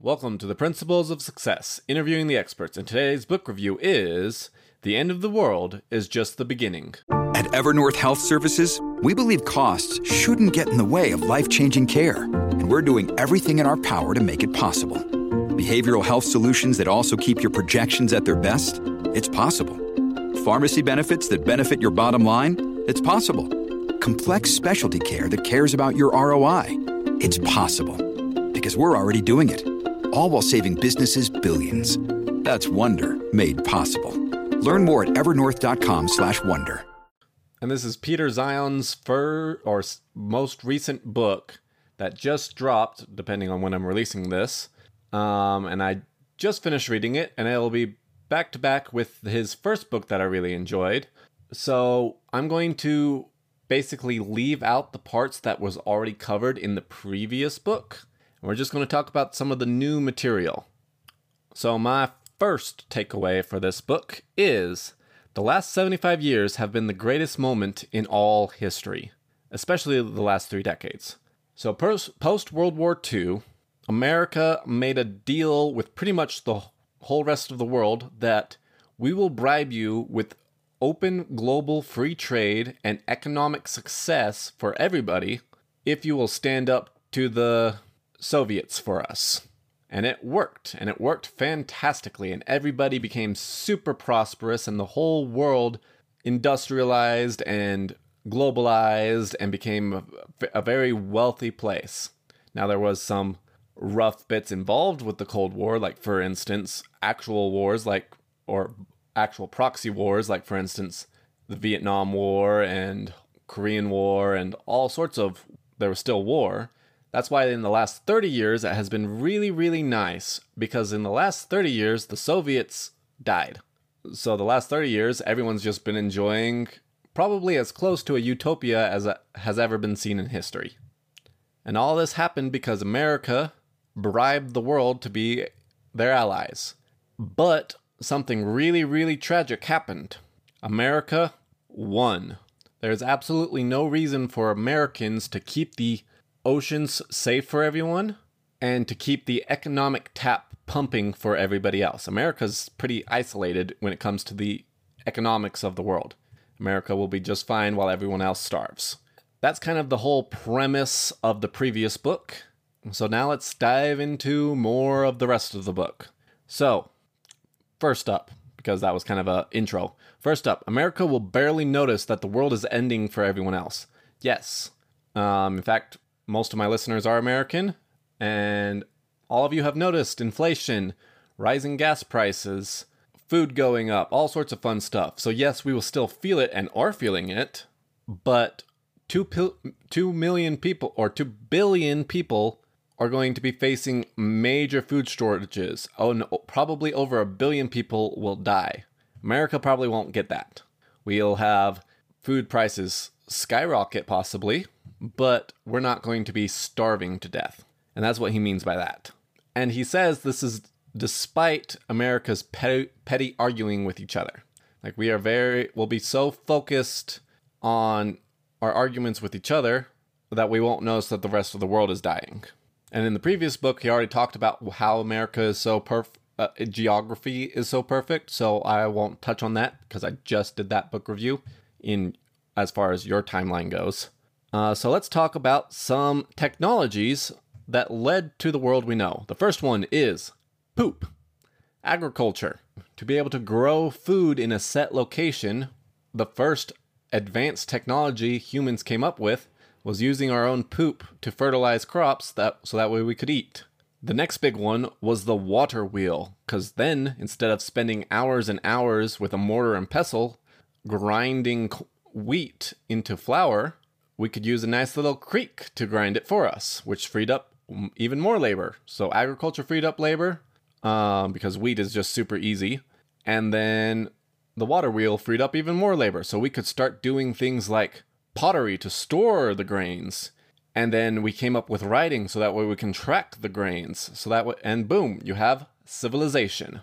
Welcome to the Principles of Success, interviewing the experts. And today's book review is The End of the World is Just the Beginning. At Evernorth Health Services, we believe costs shouldn't get in the way of life changing care, and we're doing everything in our power to make it possible. Behavioral health solutions that also keep your projections at their best? It's possible. Pharmacy benefits that benefit your bottom line? It's possible. Complex specialty care that cares about your ROI? It's possible. Because we're already doing it. All while saving businesses billions. That's Wonder made possible. Learn more at evernorth.com/wonder. And this is Peter Zeihan's fir- or most recent book that just dropped, depending on when I'm releasing this. Um, and I just finished reading it, and it'll be back to back with his first book that I really enjoyed. So I'm going to basically leave out the parts that was already covered in the previous book. We're just going to talk about some of the new material. So, my first takeaway for this book is the last 75 years have been the greatest moment in all history, especially the last three decades. So, post World War II, America made a deal with pretty much the whole rest of the world that we will bribe you with open global free trade and economic success for everybody if you will stand up to the Soviets for us. And it worked, and it worked fantastically, and everybody became super prosperous, and the whole world industrialized and globalized and became a very wealthy place. Now, there was some rough bits involved with the Cold War, like, for instance, actual wars, like, or actual proxy wars, like, for instance, the Vietnam War and Korean War, and all sorts of, there was still war that's why in the last 30 years it has been really, really nice because in the last 30 years the Soviets died. So the last 30 years everyone's just been enjoying probably as close to a utopia as has ever been seen in history. And all this happened because America bribed the world to be their allies. But something really, really tragic happened. America won. There's absolutely no reason for Americans to keep the oceans safe for everyone and to keep the economic tap pumping for everybody else. America's pretty isolated when it comes to the economics of the world. America will be just fine while everyone else starves. That's kind of the whole premise of the previous book. So now let's dive into more of the rest of the book. So, first up, because that was kind of a intro. First up, America will barely notice that the world is ending for everyone else. Yes. Um, in fact, most of my listeners are American, and all of you have noticed inflation, rising gas prices, food going up, all sorts of fun stuff. So, yes, we will still feel it and are feeling it, but 2, pil- 2 million people or 2 billion people are going to be facing major food shortages. Oh, no, probably over a billion people will die. America probably won't get that. We'll have food prices skyrocket, possibly, but we're not going to be starving to death. And that's what he means by that. And he says this is despite America's petty, petty arguing with each other. Like we are very, we'll be so focused on our arguments with each other that we won't notice that the rest of the world is dying. And in the previous book, he already talked about how America is so perfect, uh, geography is so perfect. So I won't touch on that because I just did that book review in as far as your timeline goes. Uh, so let's talk about some technologies that led to the world we know. The first one is poop. Agriculture. To be able to grow food in a set location, the first advanced technology humans came up with was using our own poop to fertilize crops that so that way we could eat. The next big one was the water wheel, because then instead of spending hours and hours with a mortar and pestle grinding wheat into flour, we could use a nice little creek to grind it for us, which freed up even more labor. So agriculture freed up labor um, because wheat is just super easy. And then the water wheel freed up even more labor. So we could start doing things like pottery to store the grains. And then we came up with writing so that way we can track the grains. So that way, and boom, you have civilization.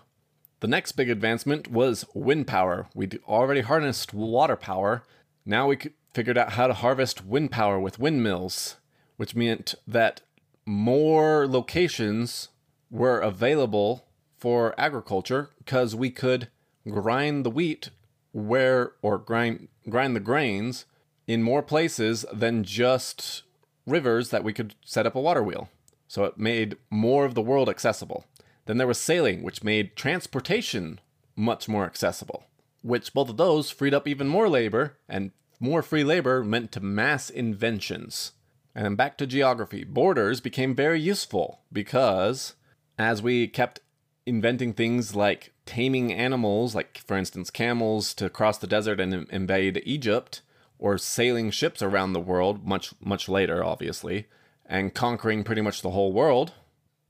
The next big advancement was wind power. We'd already harnessed water power. Now we figured out how to harvest wind power with windmills, which meant that more locations were available for agriculture because we could grind the wheat where or grind grind the grains in more places than just rivers that we could set up a water wheel. So it made more of the world accessible. Then there was sailing, which made transportation much more accessible, which both of those freed up even more labor, and more free labor meant to mass inventions. And back to geography. Borders became very useful because as we kept inventing things like taming animals, like for instance camels, to cross the desert and invade Egypt, or sailing ships around the world much much later, obviously, and conquering pretty much the whole world.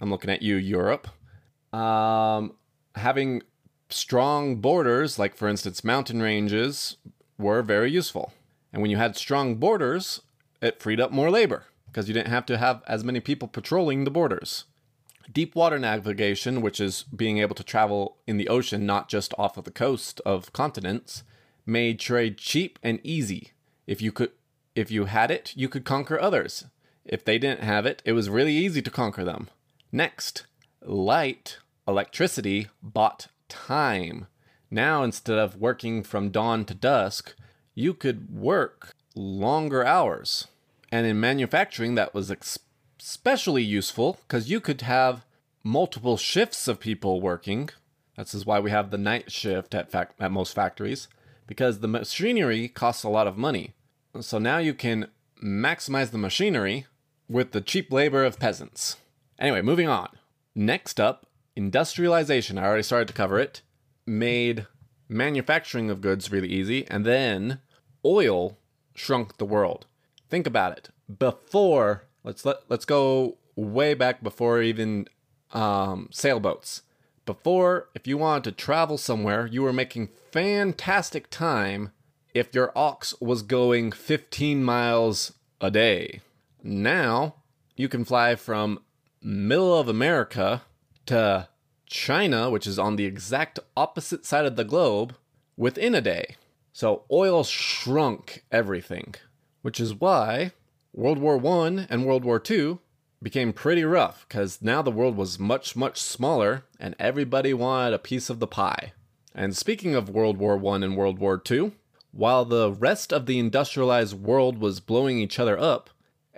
I'm looking at you, Europe. Um, having strong borders, like for instance mountain ranges, were very useful. And when you had strong borders, it freed up more labor because you didn't have to have as many people patrolling the borders. Deep water navigation, which is being able to travel in the ocean, not just off of the coast of continents, made trade cheap and easy. If you could if you had it, you could conquer others. If they didn't have it, it was really easy to conquer them. Next, light, electricity bought time. Now instead of working from dawn to dusk, you could work longer hours. And in manufacturing, that was especially useful because you could have multiple shifts of people working. This is why we have the night shift at, fac- at most factories because the machinery costs a lot of money. So now you can maximize the machinery with the cheap labor of peasants. Anyway, moving on. Next up, industrialization. I already started to cover it. Made manufacturing of goods really easy, and then oil shrunk the world. Think about it. Before, let's let let's go way back before even um, sailboats. Before, if you wanted to travel somewhere, you were making fantastic time if your ox was going 15 miles a day. Now, you can fly from middle of America to China, which is on the exact opposite side of the globe, within a day. So oil shrunk everything, which is why World War 1 and World War 2 became pretty rough because now the world was much, much smaller and everybody wanted a piece of the pie. And speaking of World War I and World War II, while the rest of the industrialized world was blowing each other up,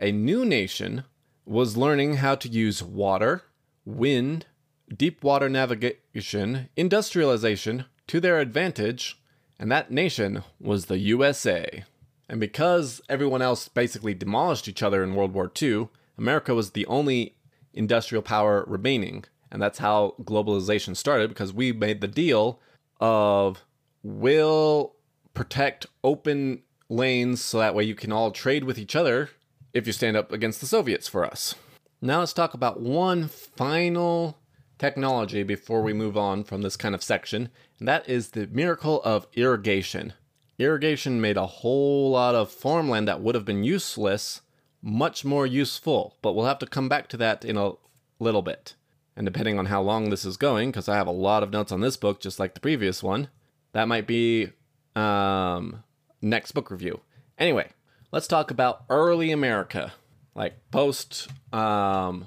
a new nation was learning how to use water, wind, deep water navigation, industrialization to their advantage, and that nation was the USA. And because everyone else basically demolished each other in World War II, America was the only industrial power remaining. And that's how globalization started because we made the deal of we'll protect open lanes so that way you can all trade with each other if you stand up against the Soviets for us. Now let's talk about one final technology before we move on from this kind of section, and that is the miracle of irrigation. Irrigation made a whole lot of farmland that would have been useless much more useful, but we'll have to come back to that in a little bit. And depending on how long this is going, because I have a lot of notes on this book, just like the previous one, that might be um, next book review. Anyway, let's talk about early America, like post um,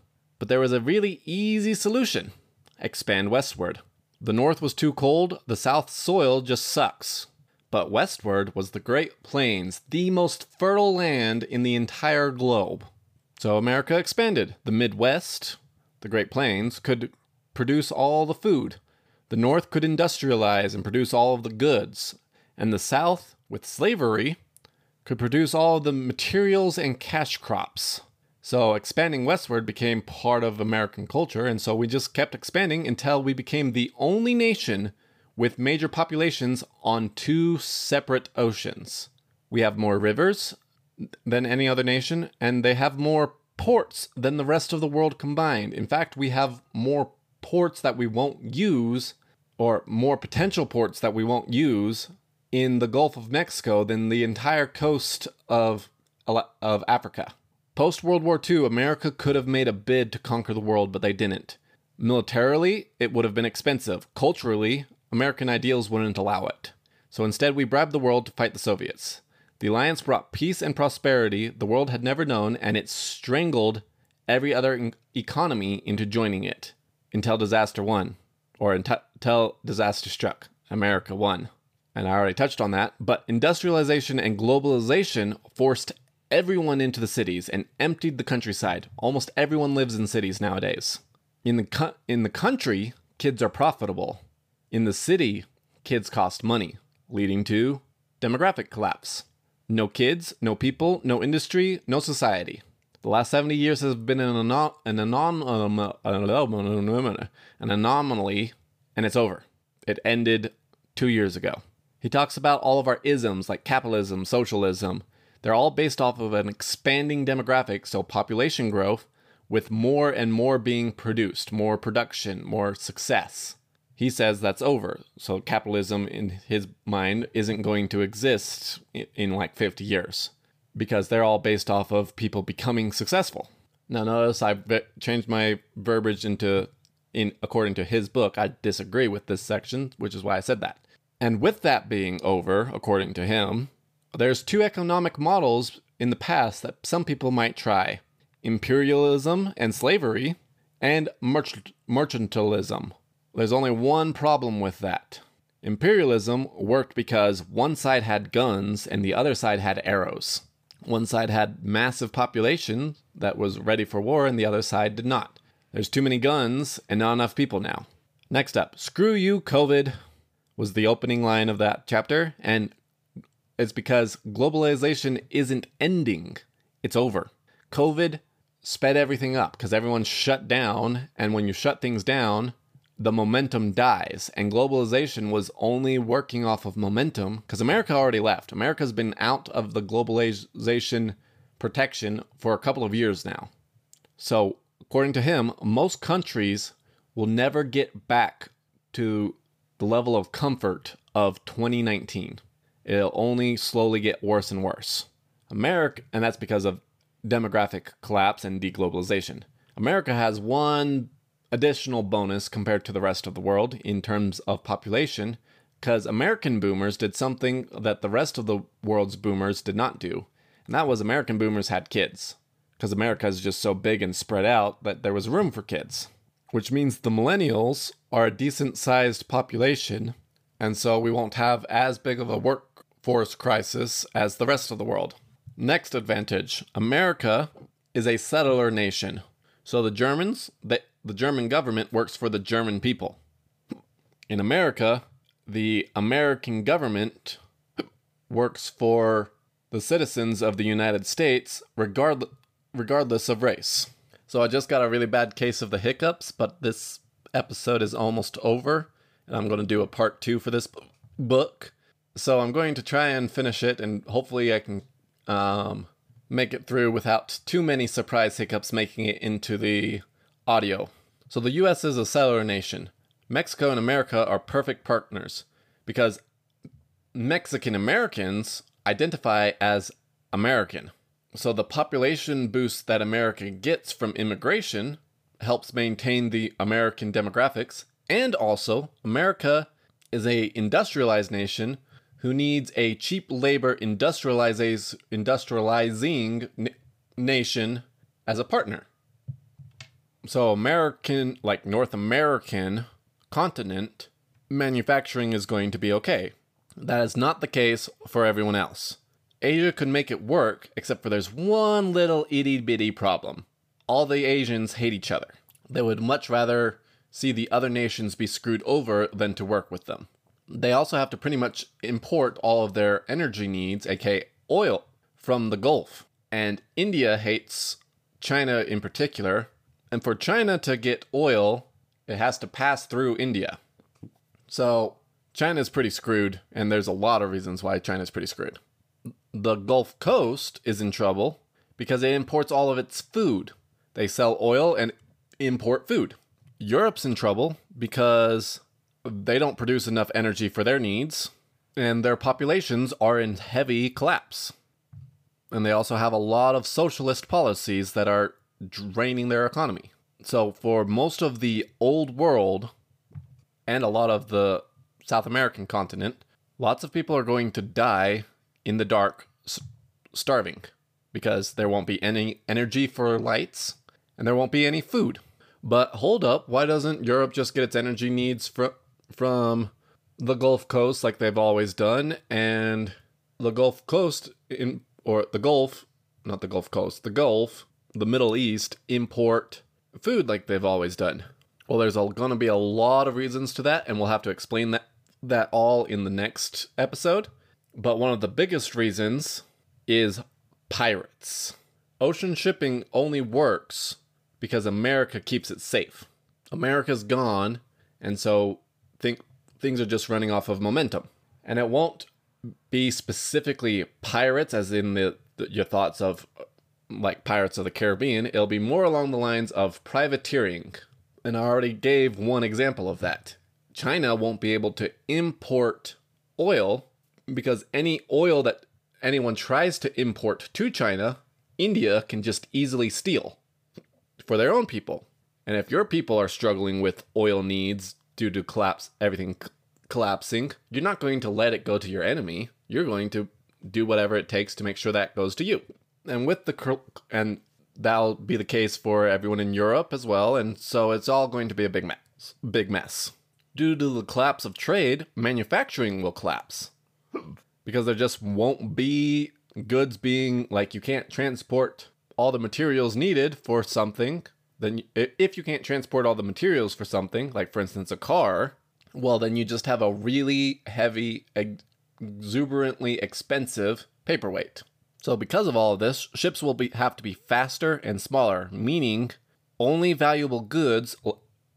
But there was a really easy solution expand westward. The north was too cold, the south soil just sucks. But westward was the Great Plains, the most fertile land in the entire globe. So America expanded. The Midwest, the Great Plains, could produce all the food. The North could industrialize and produce all of the goods. And the South, with slavery, could produce all of the materials and cash crops. So expanding westward became part of American culture, and so we just kept expanding until we became the only nation with major populations on two separate oceans. We have more rivers than any other nation, and they have more ports than the rest of the world combined. In fact, we have more ports that we won't use, or more potential ports that we won't use in the Gulf of Mexico than the entire coast of, of Africa. Post World War II, America could have made a bid to conquer the world, but they didn't. Militarily, it would have been expensive. Culturally, American ideals wouldn't allow it. So instead, we bribed the world to fight the Soviets. The alliance brought peace and prosperity the world had never known, and it strangled every other economy into joining it until disaster won, or until disaster struck. America won. And I already touched on that, but industrialization and globalization forced everyone into the cities and emptied the countryside. Almost everyone lives in cities nowadays. In the in the country, kids are profitable. In the city, kids cost money, leading to demographic collapse. No kids, no people, no industry, no society. The last 70 years has been an, an, anom- an anomaly, and it's over. It ended two years ago. He talks about all of our isms like capitalism, socialism. They're all based off of an expanding demographic, so population growth, with more and more being produced, more production, more success. He says that's over. So capitalism, in his mind, isn't going to exist in, like 50 years because they're all based off of people becoming successful. Now, notice I've changed my verbiage into, in according to his book, I disagree with this section, which is why I said that. And with that being over, according to him, there's two economic models in the past that some people might try imperialism and slavery, and merch- mercantilism. There's only one problem with that. Imperialism worked because one side had guns and the other side had arrows. One side had massive population that was ready for war and the other side did not. There's too many guns and not enough people now. Next up, screw you, COVID, was the opening line of that chapter, and it's because globalization isn't ending, it's over. COVID sped everything up because everyone's shut down. And when you shut things down, the momentum dies. And globalization was only working off of momentum because America already left. America's been out of the globalization protection for a couple of years now. So, according to him, most countries will never get back to the level of comfort of 2019. It'll only slowly get worse and worse. America, and that's because of demographic collapse and deglobalization. America has one additional bonus compared to the rest of the world in terms of population because American boomers did something that the rest of the world's boomers did not do, and that was American boomers had kids. Because America is just so big and spread out that there was room for kids, which means the millennials are a decent sized population, and so we won't have as big of a workforce crisis as the rest of the world. Next advantage America is a settler nation. So the Germans, the, the German government works for the German people. In America, the American government works for the citizens of the United States regard, regardless of race. So I just got a really bad case of the hiccups, but this episode is almost over, and I'm going to do a part two for this book. So I'm going to try and finish it, and hopefully I can um, make it through without too many surprise hiccups making it into the audio. So the US is a settler nation. Mexico and America are perfect partners because Mexican Americans identify as American. So the population boost that America gets from immigration helps maintain the American demographics and also America is a industrialized nation who needs a cheap labor industrializing nation as a partner. So, American, like North American continent, manufacturing is going to be okay. That is not the case for everyone else. Asia could make it work, except for there's one little itty bitty problem. All the Asians hate each other. They would much rather see the other nations be screwed over than to work with them they also have to pretty much import all of their energy needs, aka oil, from the Gulf. And India hates China in particular. And for China to get oil, it has to pass through India. So China's pretty screwed, and there's a lot of reasons why China's pretty screwed. The Gulf Coast is in trouble because it imports all of its food. They sell oil and import food. Europe's in trouble because they don't produce enough energy for their needs, and their populations are in heavy collapse. And they also have a lot of socialist policies that are draining their economy. So, for most of the old world and a lot of the South American continent, lots of people are going to die in the dark, starving, because there won't be any energy for lights and there won't be any food. But hold up, why doesn't Europe just get its energy needs fr- from the Gulf Coast like they've always done? And the Gulf Coast, in, or the Gulf, not the Gulf Coast, the Gulf, the Middle East, import food like they've always done. Well, there's going to be a lot of reasons to that, and we'll have to explain that that all in the next episode. But one of the biggest reasons is pirates. Ocean shipping only works because America keeps it safe. America's gone, and so think things are just running off of momentum. And it won't be specifically pirates, as in the, the your thoughts of like Pirates of the Caribbean. It'll be more along the lines of privateering. And I already gave one example of that. China won't be able to import oil because any oil that anyone tries to import to China, India can just easily steal for their own people. And if your people are struggling with oil needs due to collapse, everything collapsing, you're not going to let it go to your enemy. You're going to do whatever it takes to make sure that goes to you. And with the and that'll be the case for everyone in Europe as well. And so it's all going to be a big mess. Big mess. Due to the collapse of trade, manufacturing will collapse because there just won't be goods being like you can't transport all the materials needed for something then if you can't transport all the materials for something like for instance a car well then you just have a really heavy exuberantly expensive paperweight so because of all of this ships will be have to be faster and smaller meaning only valuable goods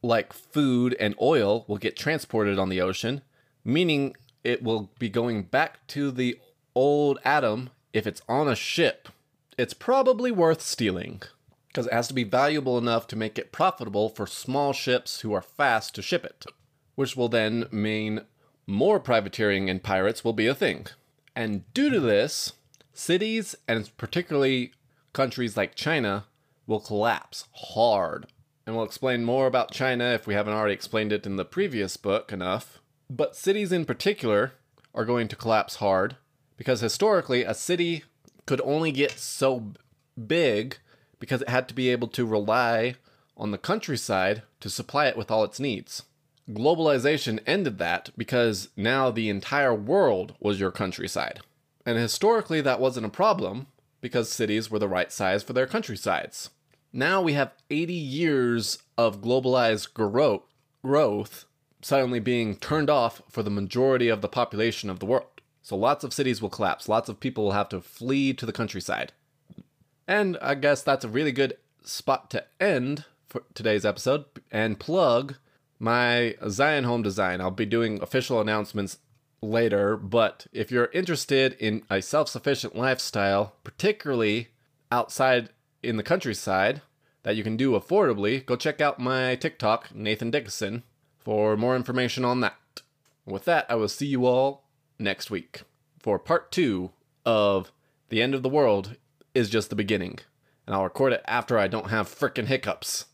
like food and oil will get transported on the ocean, meaning it will be going back to the old Adam if it's on a ship. It's probably worth stealing because it has to be valuable enough to make it profitable for small ships who are fast to ship it, which will then mean more privateering and pirates will be a thing. And due to this, cities and particularly countries like China will collapse hard. And we'll explain more about China if we haven't already explained it in the previous book enough. But cities in particular are going to collapse hard because historically a city could only get so big because it had to be able to rely on the countryside to supply it with all its needs. Globalization ended that because now the entire world was your countryside. And historically, that wasn't a problem because cities were the right size for their countrysides. Now we have 80 years of globalized growth, growth suddenly being turned off for the majority of the population of the world. So lots of cities will collapse. Lots of people will have to flee to the countryside. And I guess that's a really good spot to end for today's episode and plug my Zion home design. I'll be doing official announcements later, but if you're interested in a self sufficient lifestyle, particularly outside in the countryside, that you can do affordably, go check out my TikTok, Nathan Dickeson, for more information on that. With that, I will see you all next week for part two of The End of the World is Just the Beginning. And I'll record it after I don't have frickin' hiccups.